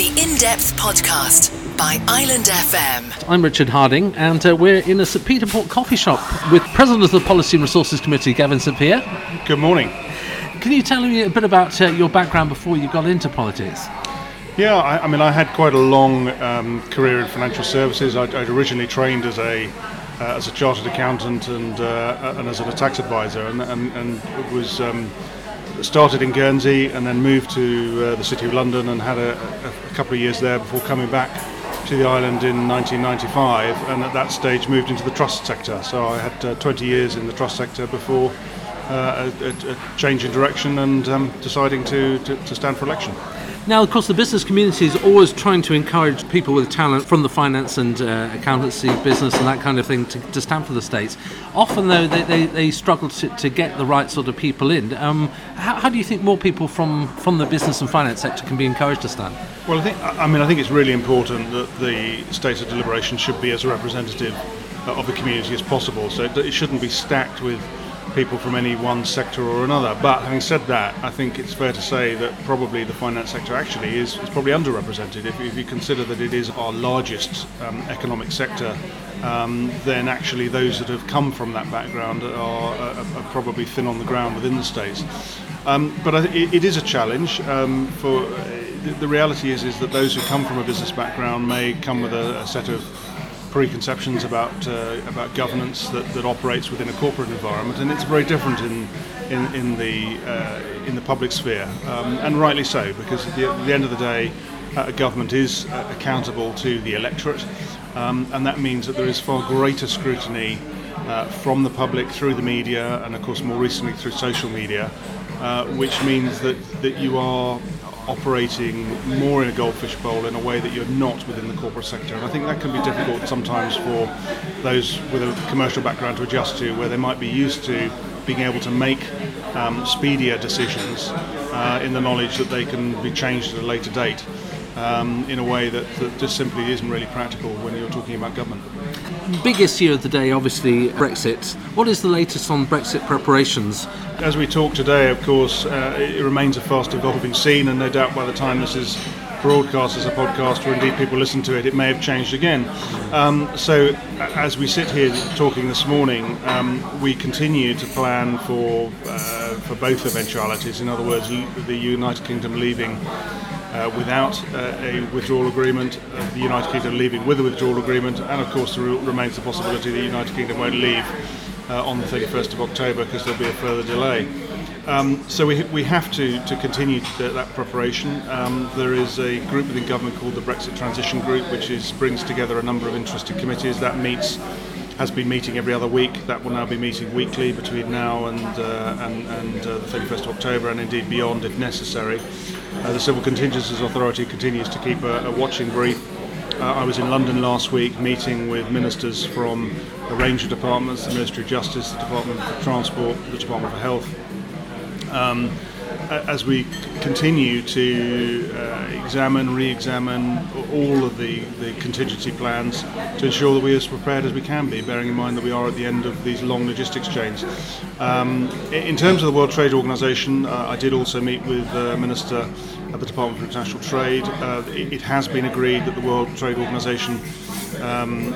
The In Depth Podcast by Island FM. I'm Richard Harding, and uh, we're in a St Peter Port coffee shop with President of the Policy and Resources Committee, Gavin St Pierre. Good morning. Can you tell me a bit about uh, your background before you got into politics? Yeah, I, I mean, I had quite a long um, career in financial services. I'd, I'd originally trained as a uh, as a chartered accountant and uh, and as a tax advisor, and and, and was. Um, started in Guernsey and then moved to uh, the City of London and had a, a, couple of years there before coming back to the island in 1995 and at that stage moved into the trust sector. So I had uh, 20 years in the trust sector before uh, a, a, change in direction and um, deciding to, to, to stand for election. Now, of course, the business community is always trying to encourage people with talent from the finance and uh, accountancy business and that kind of thing to, to stand for the states. Often, though, they, they, they struggle to, to get the right sort of people in. Um, how, how, do you think more people from, from the business and finance sector can be encouraged to stand? Well, I think I mean I think it's really important that the states of deliberation should be as representative of the community as possible. So it shouldn't be stacked with people from any one sector or another. But having said that, I think it's fair to say that probably the finance sector actually is, is probably underrepresented. If, if, you consider that it is our largest um, economic sector, um, then actually those that have come from that background are, are, are probably thin on the ground within the states. Um, but it, it is a challenge um, for. Uh, the reality is is that those who come from a business background may come with a, a set of preconceptions about uh, about governance that, that operates within a corporate environment, and it's very different in in, in the uh, in the public sphere, um, and rightly so, because at the, at the end of the day, uh, a government is uh, accountable to the electorate, um, and that means that there is far greater scrutiny uh, from the public through the media, and of course more recently through social media, uh, which means that that you are operating more in a goldfish bowl in a way that you're not within the corporate sector. And I think that can be difficult sometimes for those with a commercial background to adjust to, where they might be used to being able to make um, speedier decisions uh, in the knowledge that they can be changed at a later date um, in a way that, that just simply isn't really practical when you're talking about government. Big issue of the day, obviously, Brexit. What is the latest on Brexit preparations? As we talk today, of course, uh, it remains a fast evolving scene, and no doubt by the time this is broadcast as a podcast, or indeed people listen to it, it may have changed again. Um, so, as we sit here talking this morning, um, we continue to plan for uh, for both eventualities. In other words, the United Kingdom leaving uh, without uh, a withdrawal agreement, uh, the United Kingdom leaving with a withdrawal agreement, and of course there remains the possibility that the United Kingdom won't leave uh, on the 31st of October because there'll be a further delay. Um, so we, we have to, to continue that preparation. Um, there is a group within government called the Brexit Transition Group, which is, brings together a number of interested committees that meets has been meeting every other week. That will now be meeting weekly between now and uh, and, and uh, the 31st of October, and indeed beyond if necessary. Uh, the Civil Contingencies Authority continues to keep a, a watching brief. Uh, I was in London last week meeting with ministers from a range of departments: the Ministry of Justice, the Department for Transport, the Department for Health. Um, as we continue to uh, examine, re-examine all of the, the contingency plans to ensure that we're as prepared as we can be, bearing in mind that we are at the end of these long logistics chains. Um, in terms of the World Trade Organization, uh, I did also meet with the uh, Minister at the Department for International Trade. Uh, it, it, has been agreed that the World Trade Organization um,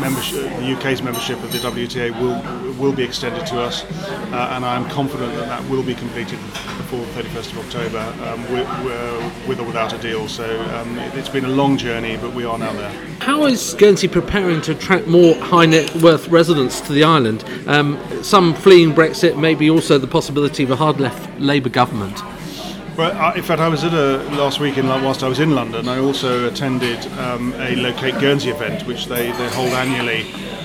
membership, the UK's membership of the WTA will will be extended to us, uh, and I am confident that that will be completed before the 31st of October, um, with, with, or without a deal. So um, it, has been a long journey, but we are now there. How is Guernsey preparing to attract more high net worth residents to the island? Um, some fleeing Brexit, maybe also the possibility of a hard left Labour government. Well, uh, in fact, I was at a last week in whilst I was in London. I also attended um, a Locate Guernsey event, which they, they hold annually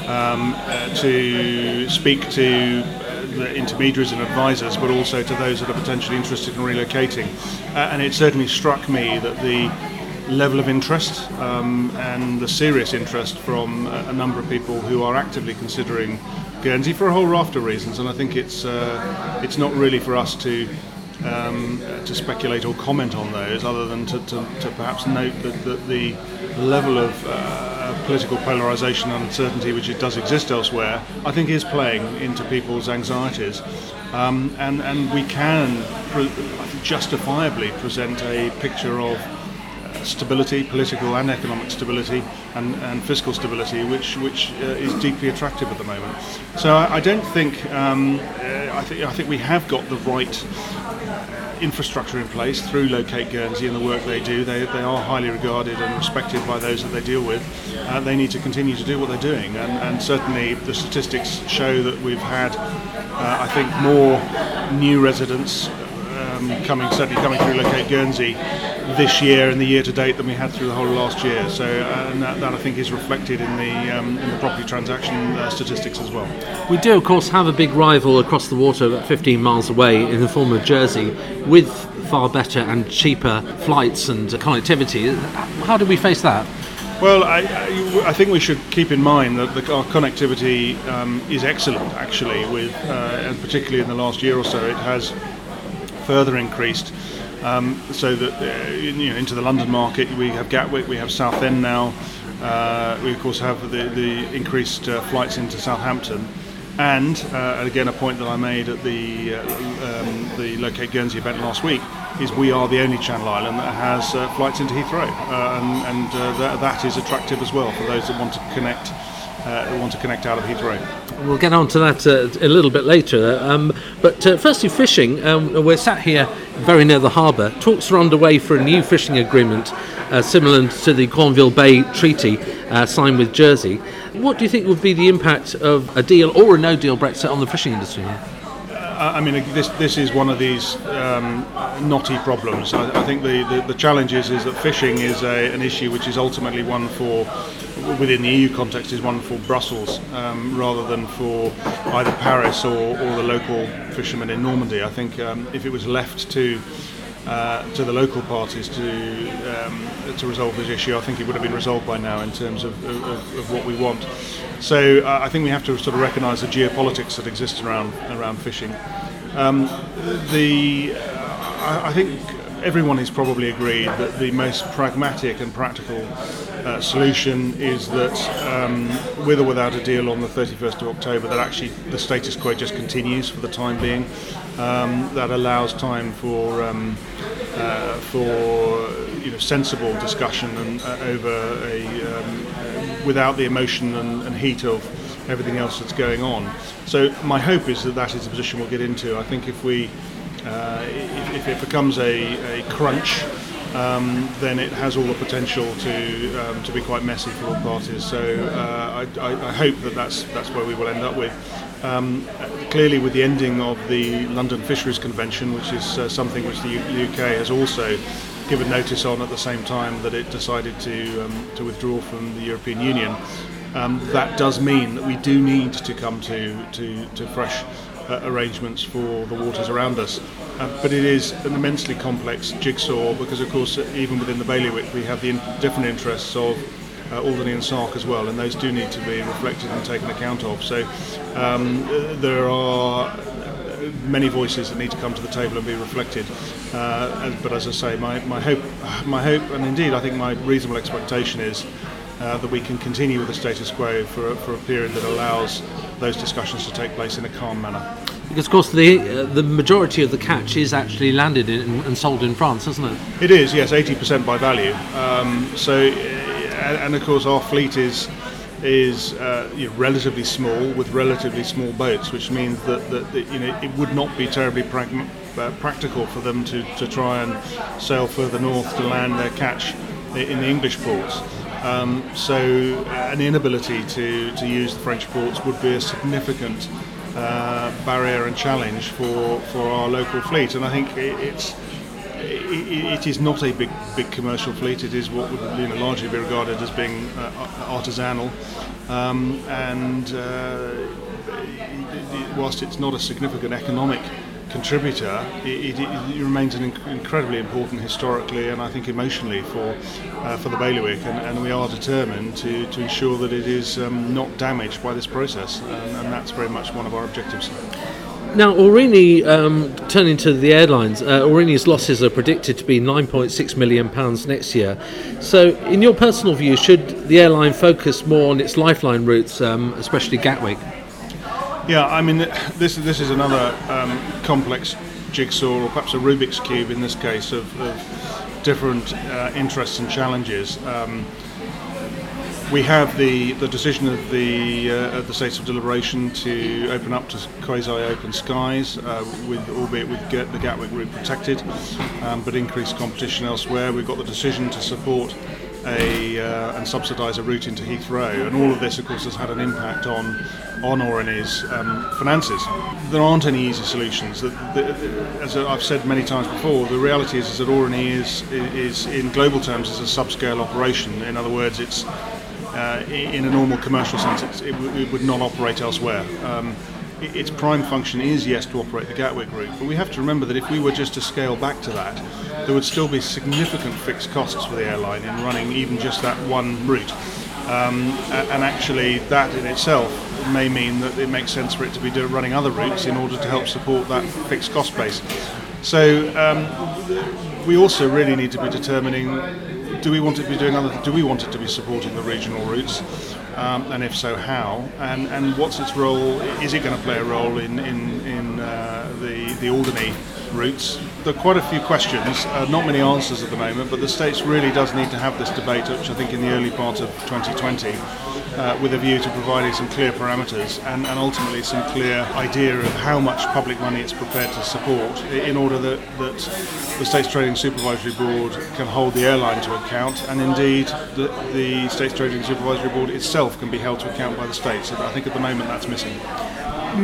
um, uh, to speak to uh, the intermediaries and advisors, but also to those that are potentially interested in relocating. Uh, and it certainly struck me that the level of interest um, and the serious interest from a, a, number of people who are actively considering Guernsey for a whole raft of reasons. And I think it's uh, it's not really for us to um, to speculate or comment on those, other than to, to, to perhaps note that, that, the level of uh, political polarisation and uncertainty which it does exist elsewhere, I think is playing into people's anxieties. Um, and, and we can pre- justifiably present a picture of stability, political and economic stability, and, and fiscal stability, which which uh, is deeply attractive at the moment. So I, I don't think um, uh, I think I think we have got the right infrastructure in place through Locate Guernsey and the work they do. They, they are highly regarded and respected by those that they deal with. Uh, they need to continue to do what they're doing, and, and certainly the statistics show that we've had, uh, I think, more new residents um, coming certainly coming through Locate Guernsey this year and the year to date than we had through the whole of last year. So, uh, and that, that, I think is reflected in the um, in the property transaction uh, statistics as well. We do, of course, have a big rival across the water, about 15 miles away, in the form of Jersey, with far better and cheaper flights and connectivity. How do we face that? Well, I, I, think we should keep in mind that the, our connectivity um, is excellent, actually, with uh, and particularly in the last year or so, it has further increased. Um, so that uh, you know, into the London market, we have Gatwick, we have Southend now. Uh, we of course have the, the increased uh, flights into Southampton, and uh, again a point that I made at the uh, um, the Locate Guernsey event last week is we are the only Channel Island that has uh, flights into Heathrow, and, and th- that is attractive as well for those that want to connect uh, want to connect out of Heathrow. We'll get on to that uh, a little bit later. Um, but uh, firstly, fishing. Um, we're sat here very near the harbour. Talks are underway for a new fishing agreement uh, similar to the Granville Bay Treaty uh, signed with Jersey. What do you think would be the impact of a deal or a no deal Brexit on the fishing industry? I mean, this this is one of these um, knotty problems. I, I think the, the, the, challenge is, is that fishing is a, an issue which is ultimately one for, within the EU context, is one for Brussels um, rather than for either Paris or, or the local fishermen in Normandy. I think um, if it was left to uh, to the local parties to um, to resolve this issue, I think it would have been resolved by now in terms of, of, of what we want. So uh, I think we have to sort of recognise the geopolitics that exist around around fishing. Um, the I, I think everyone is probably agreed that the most pragmatic and practical uh, solution is that um, with or without a deal on the 31st of October, that actually the status quo just continues for the time being. Um, that allows time for um, uh, for you know sensible discussion and uh, over a um, without the emotion and, and heat of everything else that's going on. So my hope is that that is the position we'll get into. I think if we uh, if, if, it becomes a, a crunch, um, then it has all the potential to um, to be quite messy for all parties. So uh, I, I, I, hope that that's that's where we will end up with. Um, clearly, with the ending of the London Fisheries Convention, which is uh, something which the UK has also given notice on at the same time that it decided to um, to withdraw from the European Union, um, that does mean that we do need to come to to, to fresh uh, arrangements for the waters around us. Uh, but it is an immensely complex jigsaw because, of course, even within the bailiwick, we have the in- different interests of uh, Alderney and Sark as well, and those do need to be reflected and taken account of. So um, there are many voices that need to come to the table and be reflected. Uh, but as I say, my, my hope, my hope, and indeed I think my reasonable expectation is uh, that we can continue with the status quo for, for a period that allows those discussions to take place in a calm manner. Because, of course, the uh, the majority of the catch is actually landed in, and sold in France, isn't it? It is, yes, 80% by value. Um, so, and, and, of course, our fleet is is uh, you know, relatively small with relatively small boats, which means that, that, that you know it would not be terribly pragma- uh, practical for them to, to try and sail further north to land their catch in the English ports. Um, so an inability to, to use the French ports would be a significant uh, barrier and challenge for, for our local fleet. And I think it, it's it, it is not a big big commercial fleet. It is what would you know, largely be regarded as being uh, artisanal, um, and uh, whilst it's not a significant economic contributor, it, it, it remains an inc- incredibly important historically and I think emotionally for uh, for the bailiwick, and, and, we are determined to, to ensure that it is um, not damaged by this process, and, and, that's very much one of our objectives. Now, Aurigny, um, turning to the airlines, uh, Aurigny's losses are predicted to be 9.6 million pounds next year. So, in your personal view, should the airline focus more on its lifeline routes, um, especially Gatwick? Yeah, I mean, this this is another um, complex jigsaw, or perhaps a Rubik's cube in this case, of, of different uh, interests and challenges. Um, we have the, the decision of the uh, of the states of deliberation to open up to quasi-open skies, uh, with albeit with the Gatwick route protected, um, but increased competition elsewhere. We've got the decision to support a uh, and subsidise a route into Heathrow, and all of this, of course, has had an impact on on Aurigny's um, finances. There aren't any easy solutions. The, the, as I've said many times before, the reality is, is that Orkney is is in global terms is a subscale operation. In other words, it's uh, in a normal commercial sense, it, it, would not operate elsewhere. Um, its prime function is, yes, to operate the Gatwick route, but we have to remember that if we were just to scale back to that, there would still be significant fixed costs for the airline in running even just that one route. Um, and actually, that in itself may mean that it makes sense for it to be running other routes in order to help support that fixed cost base. So um, we also really need to be determining do we want it to be doing other? Do we want it to be supporting the regional routes? Um, and if so, how? And and what's its role? Is it going to play a role in in, in uh, the the Alderney routes? There are quite a few questions, uh, not many answers at the moment. But the states really does need to have this debate, which I think in the early part of 2020 uh, with a view to providing some clear parameters and, and ultimately some clear idea of how much public money it's prepared to support in order that, that the States Trading Supervisory Board can hold the airline to account and indeed the, the States Trading Supervisory Board itself can be held to account by the states. So I think at the moment that's missing.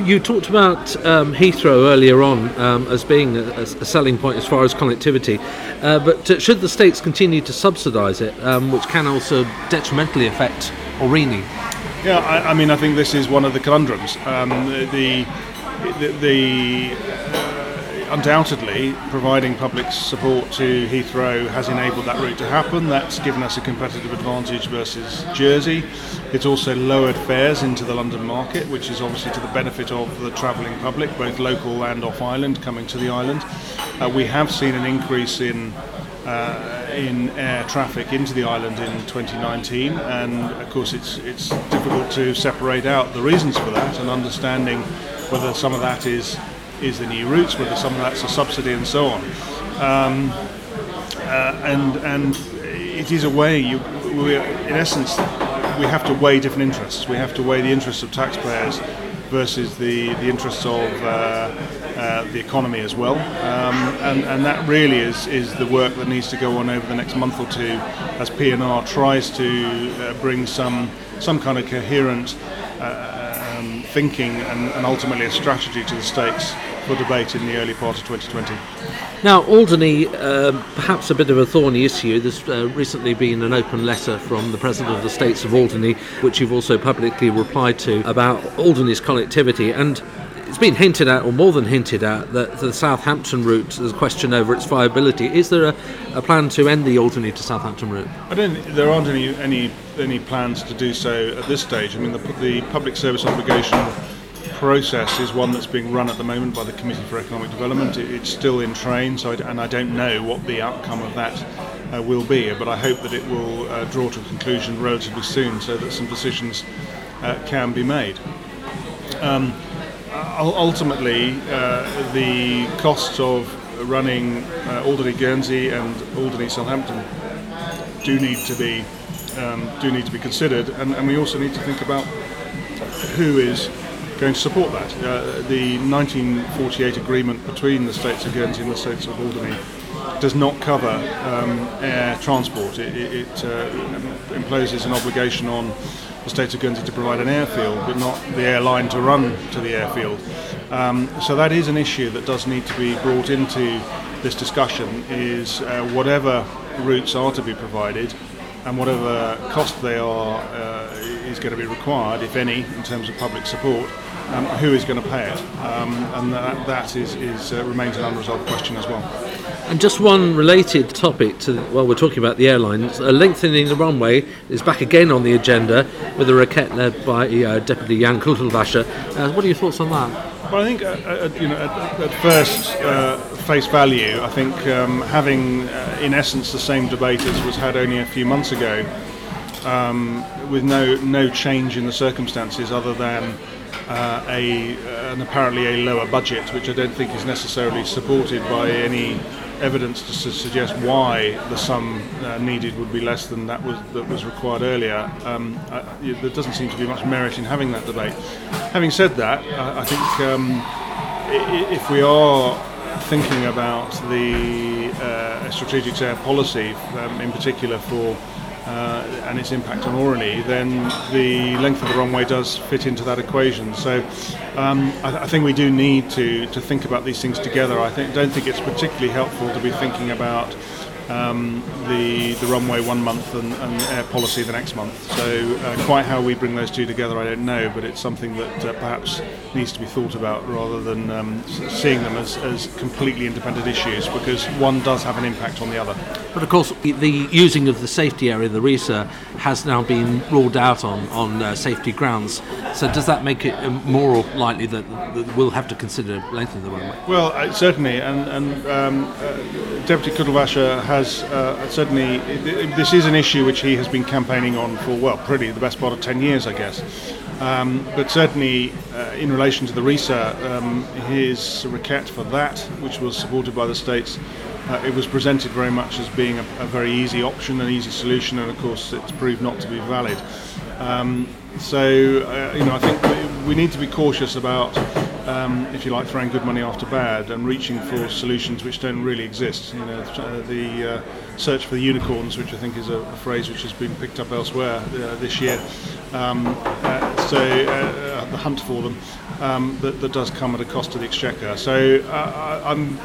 You talked about um, Heathrow earlier on um, as being a, a, selling point as far as connectivity, uh, but uh, should the states continue to subsidise it, um, which can also detrimentally affect Aurigny? Yeah, I, I, mean, I think this is one of the conundrums. Um, the the, the uh, undoubtedly providing public support to Heathrow has enabled that route to happen. That's given us a competitive advantage versus Jersey. It's also lowered fares into the London market, which is obviously to the benefit of the travelling public, both local and off island, coming to the island. Uh, we have seen an increase in uh, in air traffic into the island in 2019, and of course it's it's difficult to separate out the reasons for that and understanding whether some of that is is the new routes, whether some of that's a subsidy, and so on. Um, uh, and and it is a way you, we, in essence, we have to weigh different interests. We have to weigh the interests of taxpayers versus the, the interests of uh, uh, the economy as well. Um, and, and that really is, is the work that needs to go on over the next month or two as P&R tries to uh, bring some, some kind of coherent uh, um, thinking and, and ultimately a strategy to the states for debate in the early part of 2020. Now, Alderney, uh, perhaps a bit of a thorny issue. There's uh, recently been an open letter from the President of the States of Alderney, which you've also publicly replied to, about Alderney's connectivity. And it's been hinted at, or more than hinted at, that the Southampton route, there's a question over its viability. Is there a, a plan to end the Alderney to Southampton route? I don't. There aren't any any any plans to do so at this stage. I mean, the, the public service obligation process is one that's being run at the moment by the Committee for Economic Development. It, it's still in train, so I, and I don't know what the outcome of that uh, will be, but I hope that it will uh, draw to a conclusion relatively soon so that some decisions uh, can be made. Um, ultimately, uh, the costs of running uh, Alderney Guernsey and Alderney Southampton do need to be um, do need to be considered, and, and we also need to think about who is going to support that. Uh, the 1948 agreement between the states of Guernsey and the states of Alderney does not cover um, air transport. It, it uh, imposes an obligation on the state of Guernsey to provide an airfield, but not the airline to run to the airfield. Um, so that is an issue that does need to be brought into this discussion. Is uh, whatever routes are to be provided, and whatever cost they are uh, is going to be required, if any, in terms of public support, um, who is going to pay it? Um, and that, that is, is uh, remains an unresolved question as well. And just one related topic to, well, we're talking about the airlines. Uh, lengthening the runway is back again on the agenda with a requête led by uh, Deputy Jan Kuttelwascher. Uh, what are your thoughts on that? Well, I think uh, uh, you know at, at first uh, face value, I think um, having in essence the same debate as was had only a few months ago, um, with no no change in the circumstances other than uh, a, an apparently a lower budget, which I don't think is necessarily supported by any evidence to su- suggest why the sum uh, needed would be less than that was that was required earlier. Um, I, there doesn't seem to be much merit in having that debate. Having said that, I, I think um, if we are thinking about the uh, strategic air policy, um, in particular for uh, and its impact on Aurigny, then the length of the runway does fit into that equation. So um, I, I think we do need to, to think about these things together. I think, don't think it's particularly helpful to be thinking about um, the, the runway one month and, and air policy the next month. So uh, quite how we bring those two together, I don't know, but it's something that uh, perhaps needs to be thought about rather than um, seeing them as, as completely independent issues because one does have an impact on the other. But of course, the using of the safety area, the RESA, has now been ruled out on, on uh, safety grounds. So does that make it uh, more likely that, that we'll have to consider lengthening the runway? Well, uh, certainly, and, and um, uh, Deputy Kuttelwascher has uh, certainly. This is an issue which he has been campaigning on for well, pretty the best part of ten years, I guess. Um, but certainly, uh, in relation to the RESA, um, his requête for that, which was supported by the states, uh, it was presented very much as being a, a very easy option, an easy solution, and of course, it's proved not to be valid. Um, so, uh, you know, I think we need to be cautious about, um, if you like, throwing good money after bad and reaching for solutions which don't really exist. You know, uh, the uh, search for the unicorns, which I think is a, a phrase which has been picked up elsewhere uh, this year. Um, uh, so, uh, the hunt for them um, that, that does come at a cost to the exchequer. So, uh, I'm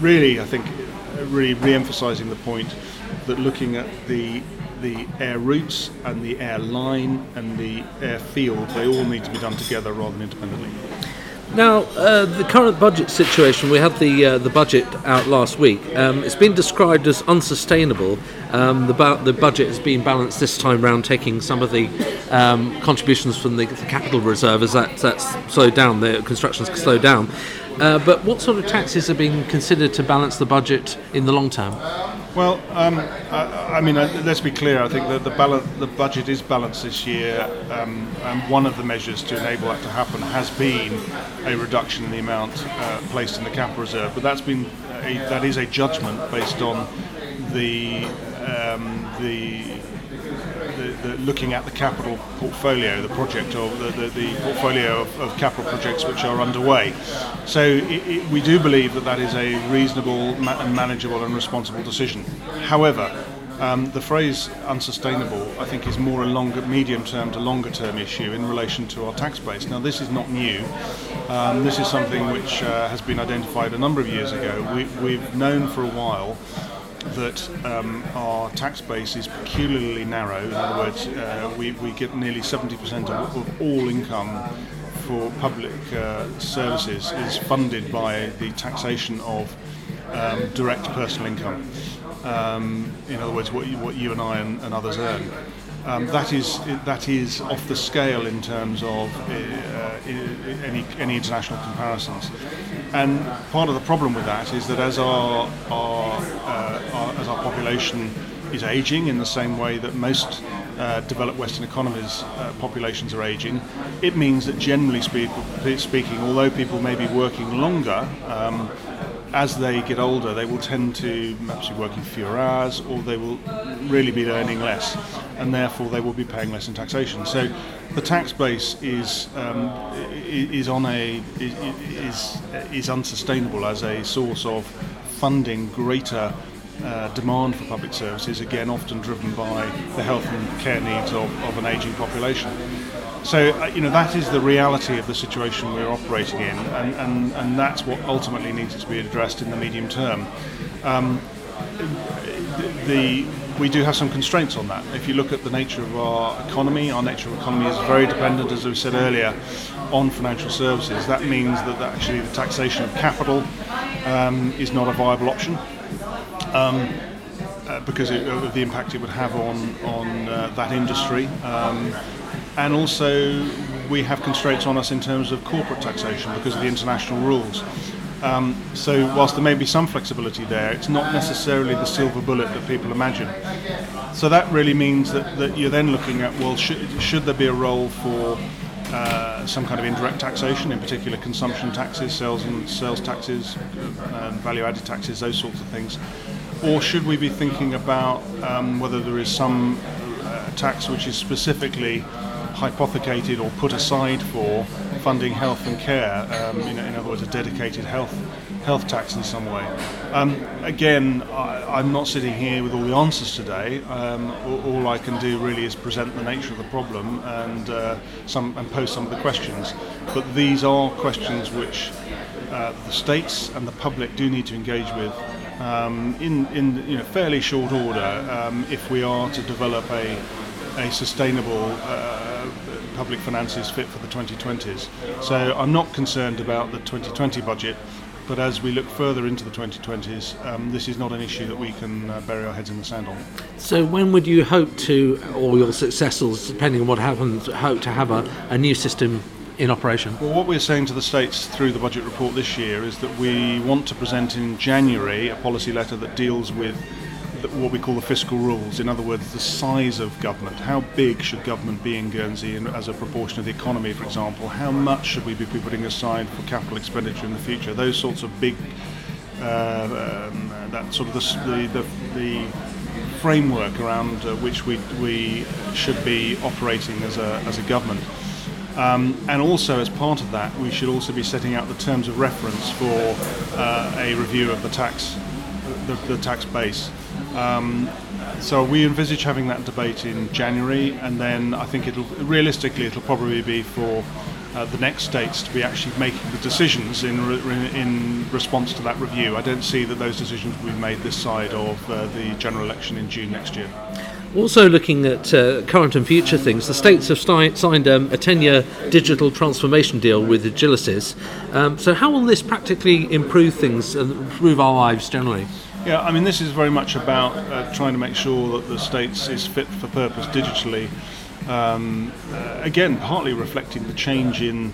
really, I think, really re-emphasising the point that looking at the the air routes and the air line and the airfield, they all need to be done together rather than independently. Now, uh, the current budget situation, we had the uh, the budget out last week. Um, it's been described as unsustainable. Um, the, the budget has been balanced this time round, taking some of the um, contributions from the, the capital reserve as that, that's slowed down, the construction's slowed down. Uh, but what sort of taxes are being considered to balance the budget in the long term? Well, um, I, I mean, let's be clear. I think that the, the budget is balanced this year, um, and one of the measures to enable that to happen has been a reduction in the amount uh, placed in the capital reserve. But that's been a, that is a judgment based on the um, the the, the, looking at the capital portfolio, the project of the, the, portfolio of, of capital projects which are underway. So it, it, we do believe that that is a reasonable and manageable and responsible decision. However, um, the phrase unsustainable, I think, is more a longer, medium term to longer term issue in relation to our tax base. Now, this is not new. Um, this is something which uh, has been identified a number of years ago. We, we've known for a while that um, our tax base is peculiarly narrow. In other words, uh, we, we get nearly 70% of, of all income for public uh, services is funded by the taxation of um, direct personal income. Um, in other words, what you, what you and I and, and others earn. Um, that is that is off the scale in terms of uh, any any international comparisons. And part of the problem with that is that as our, our, uh, our as our population is aging in the same way that most uh, developed Western economies uh, populations are aging, it means that generally speak, speaking, although people may be working longer. Um, as they get older, they will tend to perhaps be working fewer hours, or they will really be earning less, and therefore they will be paying less in taxation. So, the tax base is um, is on a is is unsustainable as a source of funding greater. Uh, demand for public services, again, often driven by the health and care needs of, of an aging population. So, uh, you know, that is the reality of the situation we're operating in, and, and, and that's what ultimately needs to be addressed in the medium term. Um, the, we do have some constraints on that. If you look at the nature of our economy, our nature of economy is very dependent, as we said earlier, on financial services. That means that actually the taxation of capital um, is not a viable option. Um, uh, because it, of the impact it would have on on uh, that industry, um, and also we have constraints on us in terms of corporate taxation because of the international rules. Um, so whilst there may be some flexibility there, it's not necessarily the silver bullet that people imagine. So that really means that, that you're then looking at well, should, should there be a role for uh, some kind of indirect taxation, in particular consumption taxes, sales and sales taxes, uh, value-added taxes, those sorts of things, or should we be thinking about um, whether there is some uh, tax which is specifically hypothecated or put aside for funding health and care, um, in, in, other words, a dedicated health health tax in some way. Um, again, I, am not sitting here with all the answers today. Um, all, all, I can do really is present the nature of the problem and uh, some and pose some of the questions. But these are questions which uh, the states and the public do need to engage with. Um, in, in you know, fairly short order, um, if we are to develop a, a sustainable uh, public finances fit for the 2020s. So I'm not concerned about the 2020 budget, but as we look further into the 2020s, um, this is not an issue that we can uh, bury our heads in the sand on. So when would you hope to, or your successors, depending on what happens, hope to have a, a new system in operation? Well, what we're saying to the states through the budget report this year is that we want to present in January a policy letter that deals with what we call the fiscal rules. In other words, the size of government. How big should government be in Guernsey as a proportion of the economy, for example? How much should we be putting aside for capital expenditure in the future? Those sorts of big, uh, um, that sort of the, the, the framework around uh, which we, we should be operating as a, as a government. Um, and also, as part of that, we should also be setting out the terms of reference for uh, a review of the tax, the, the tax base. Um, so we envisage having that debate in January, and then I think it'll realistically it'll probably be for uh, the next states to be actually making the decisions in re- in response to that review. I don't see that those decisions will be made this side of uh, the general election in June next year. Also, looking at uh, current and future things, the states have sti- signed um, a 10 year digital transformation deal with Agilisys. Um, so, how will this practically improve things and improve our lives generally? Yeah, I mean, this is very much about uh, trying to make sure that the states is fit for purpose digitally. Um, uh, again, partly reflecting the change in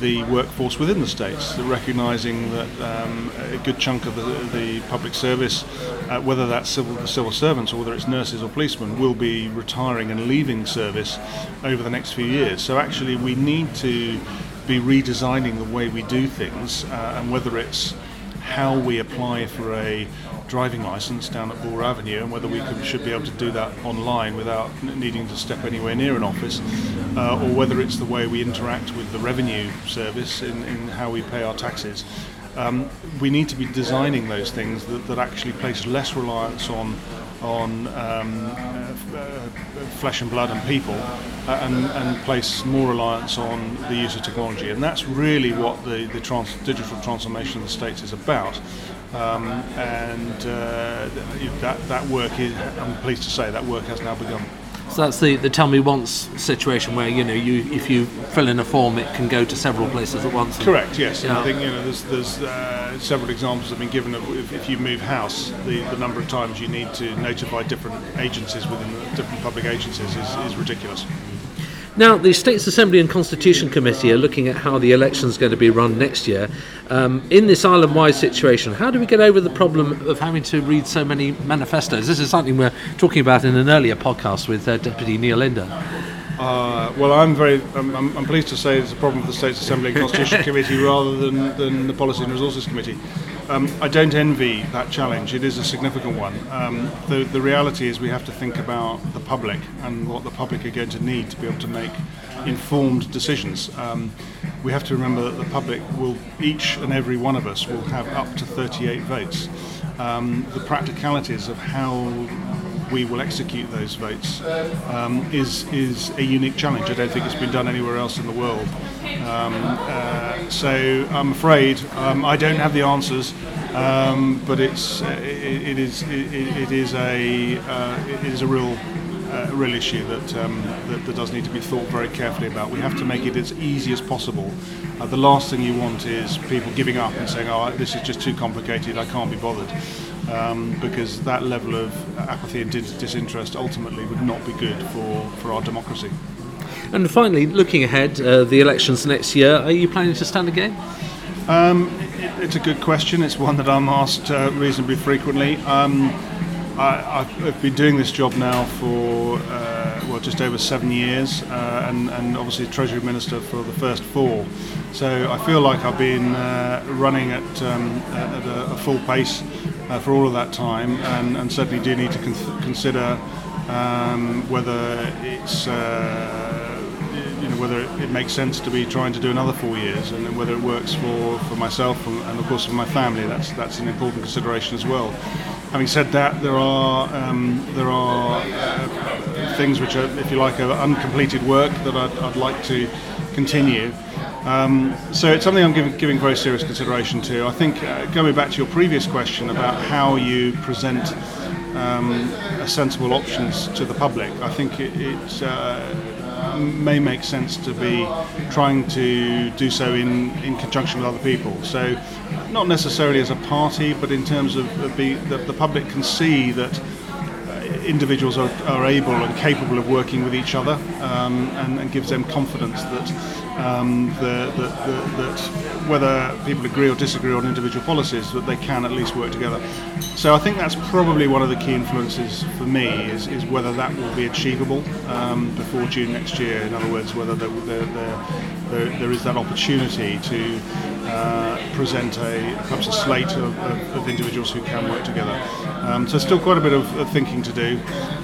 the workforce within the states, recognising that um, a good chunk of the, the public service, uh, whether that's civil, the civil servants or whether it's nurses or policemen, will be retiring and leaving service over the next few years. So actually, we need to be redesigning the way we do things, uh, and whether it's how we apply for a driving license down at Bulwer Avenue and whether we could, should be able to do that online without needing to step anywhere near an office, uh, or whether it's the way we interact with the revenue service in, in how we pay our taxes. Um, we need to be designing those things that, that actually place less reliance on on um, uh, flesh and blood and people uh, and, and, place more reliance on the use of technology. And that's really what the, the trans- digital transformation of the states is about. Um, and uh, that, that work is, I'm pleased to say, that work has now begun. So that's the, the tell me once situation where you know you if you fill in a form it can go to several places at once. Correct. Yes. Yeah. I think you know there's, there's uh, several examples have been given of if, if, you move house, the, the number of times you need to notify different agencies within the different public agencies is, is ridiculous. Now, the States Assembly and Constitution Committee are looking at how the election is going to be run next year. Um, in this island wide situation, how do we get over the problem of having to read so many manifestos? This is something we're talking about in an earlier podcast with uh, Deputy Neil Inder. Uh, well, I'm very, I'm, I'm, pleased to say it's a problem for the States Assembly and Constitution Committee rather than, than the Policy and Resources Committee. Um, I don't envy that challenge. It is a significant one. Um, the, the reality is we have to think about the public and what the public are going to need to be able to make informed decisions. Um, we have to remember that the public will, each and every one of us will have up to 38 votes. Um, the practicalities of how we will execute those votes um, is is a unique challenge. I don't think it's been done anywhere else in the world. Um, uh, so I'm afraid um, I don't have the answers, um, but it's uh, it, it is it, it is a uh, it is a real uh, real issue that, um, that, that does need to be thought very carefully about. We have to make it as easy as possible. Uh, the last thing you want is people giving up and saying, "Oh, this is just too complicated. I can't be bothered." Um, because that level of apathy and disinterest ultimately would not be good for, for our democracy. And finally, looking ahead, uh, the elections next year, are you planning to stand again? Um, it, it's a good question. It's one that I'm asked uh, reasonably frequently. Um, I, have been doing this job now for uh, well, just over seven years, uh, and, and obviously Treasury Minister for the first four. So I feel like I've been uh, running at, um, at a, a, full pace uh, for all of that time, and, and certainly do need to con- consider um, whether it's you know, whether it, makes sense to be trying to do another four years and whether it works for, for myself and, and, of course for my family. That's that's an important consideration as well. Having said that, there are um, there are uh, things which are, if you like, are uncompleted work that I'd, I'd like to continue. Um, so it's something I'm giving, giving very serious consideration to. I think uh, going back to your previous question about how you present um, sensible options to the public, I think it, it uh, may make sense to be trying to do so in, in conjunction with other people. So, not necessarily as a party, but in terms of, of be, that the public can see that uh, individuals are, are able and capable of working with each other um, and, and gives them confidence that um, the, the, the, that whether people agree or disagree on individual policies, that they can at least work together. So I think that's probably one of the key influences for me is, is whether that will be achievable um, before June next year. In other words, whether there, there, there, there is that opportunity to uh, present a perhaps a slate of, of, of, individuals who can work together. Um, so still quite a bit of, of thinking to do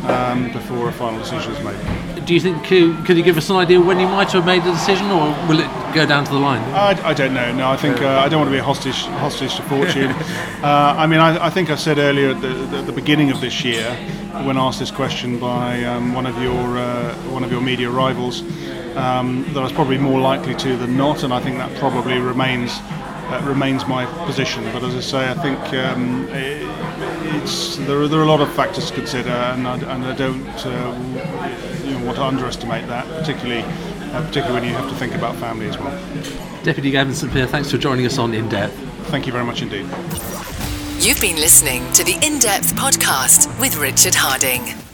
um, before a final decision is made. Do you think could you give us an idea when you might have made the decision, or will it go down to the line? I, I don't know. No, I think uh, I don't want to be a hostage hostage to fortune. uh, I mean, I, I, think I said earlier at the, the, the, beginning of this year, when asked this question by um, one of your uh, one of your media rivals um, that I was probably more likely to than not, and I think that probably remains uh, remains my position. But as I say, I think um, it, it's there are, there are a lot of factors to consider, and I, and I don't uh, you know, want to underestimate that, particularly uh, particularly when you have to think about family as well. Deputy Gavin St Pierre, thanks for joining us on In Depth. Thank you very much indeed. You've been listening to the In Depth podcast with Richard Harding.